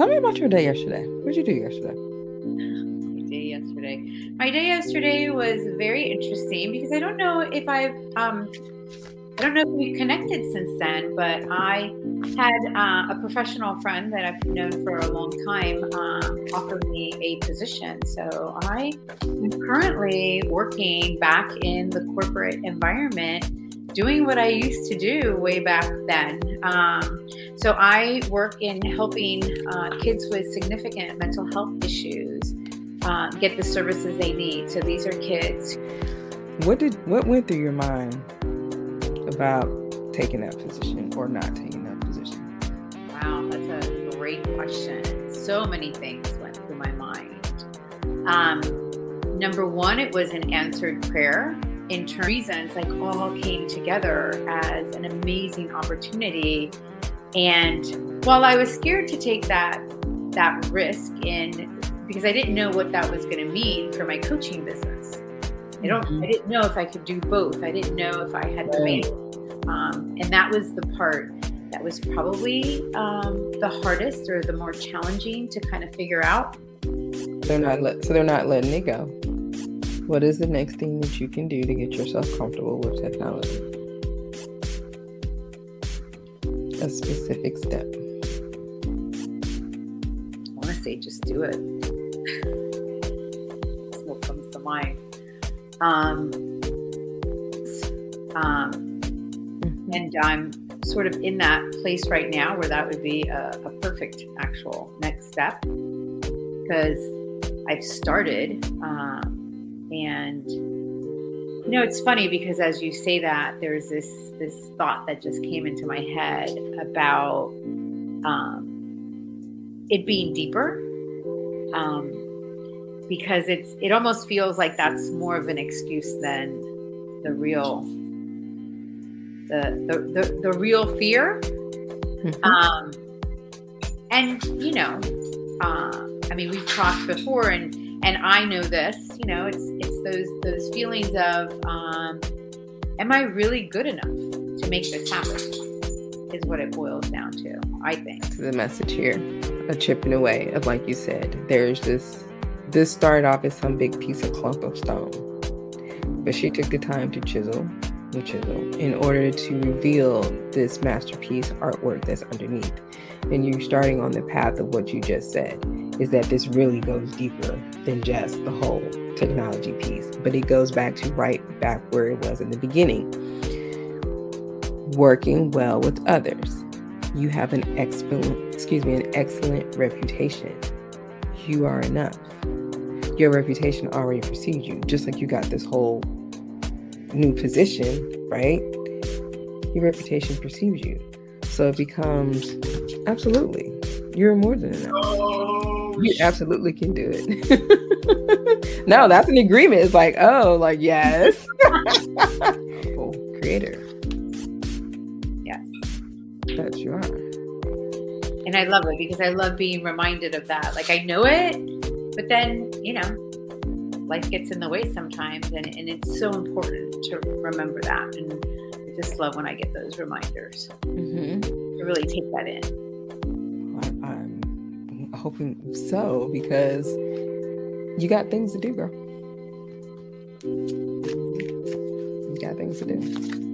tell me about your day yesterday. What did you do yesterday? My day yesterday. My day yesterday was very interesting because I don't know if I've um, I don't know if we've connected since then, but I had uh, a professional friend that I've known for a long time um, offer me a position. So I am currently working back in the corporate environment, doing what I used to do way back then. Um, so I work in helping uh, kids with significant mental health issues uh, get the services they need. So these are kids. What did what went through your mind about taking that position or not taking that position? Wow, that's a great question. So many things went through my mind. Um, number one, it was an answered prayer in terms reasons like all came together as an amazing opportunity. And while I was scared to take that that risk in because I didn't know what that was going to mean for my coaching business. I don't. Mm-hmm. I didn't know if I could do both. I didn't know if I had the. make. Um, and that was the part that was probably um, the hardest or the more challenging to kind of figure out. They're not. Let, so they're not letting it go. What is the next thing that you can do to get yourself comfortable with technology? A specific step. I want to say just do it. That's what comes to mind. Um, um, mm-hmm. and I'm sort of in that place right now where that would be a, a perfect actual next step because I've started. Um, and you know, it's funny because as you say that, there's this this thought that just came into my head about um, it being deeper. Um, because it's it almost feels like that's more of an excuse than the real the the, the, the real fear mm-hmm. um, and you know uh, i mean we've talked before and and i know this you know it's it's those those feelings of um, am i really good enough to make this happen? Is what it boils down to i think. The message here a chipping away of like you said there's this this started off as some big piece of clump of stone, but she took the time to chisel the chisel in order to reveal this masterpiece artwork that's underneath. And you're starting on the path of what you just said is that this really goes deeper than just the whole technology piece, but it goes back to right back where it was in the beginning. Working well with others. You have an excellent, excuse me, an excellent reputation. You are enough your reputation already precedes you, just like you got this whole new position, right? Your reputation precedes you. So it becomes absolutely, you're more than enough. Oh, you absolutely can do it. no, that's an agreement. It's like, oh, like, yes. oh, creator. Yes. That you are. And I love it because I love being reminded of that. Like, I know it, but then, you know, life gets in the way sometimes, and, and it's so important to remember that. And I just love when I get those reminders mm-hmm. to really take that in. I'm hoping so because you got things to do, girl. You got things to do.